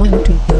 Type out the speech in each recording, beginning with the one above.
monitoring.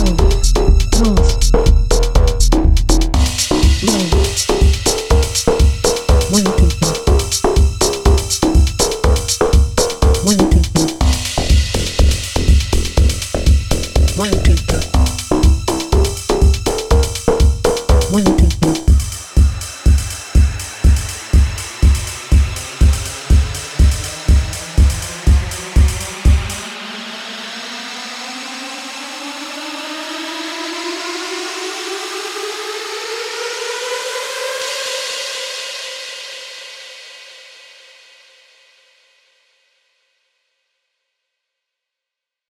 One, two, three.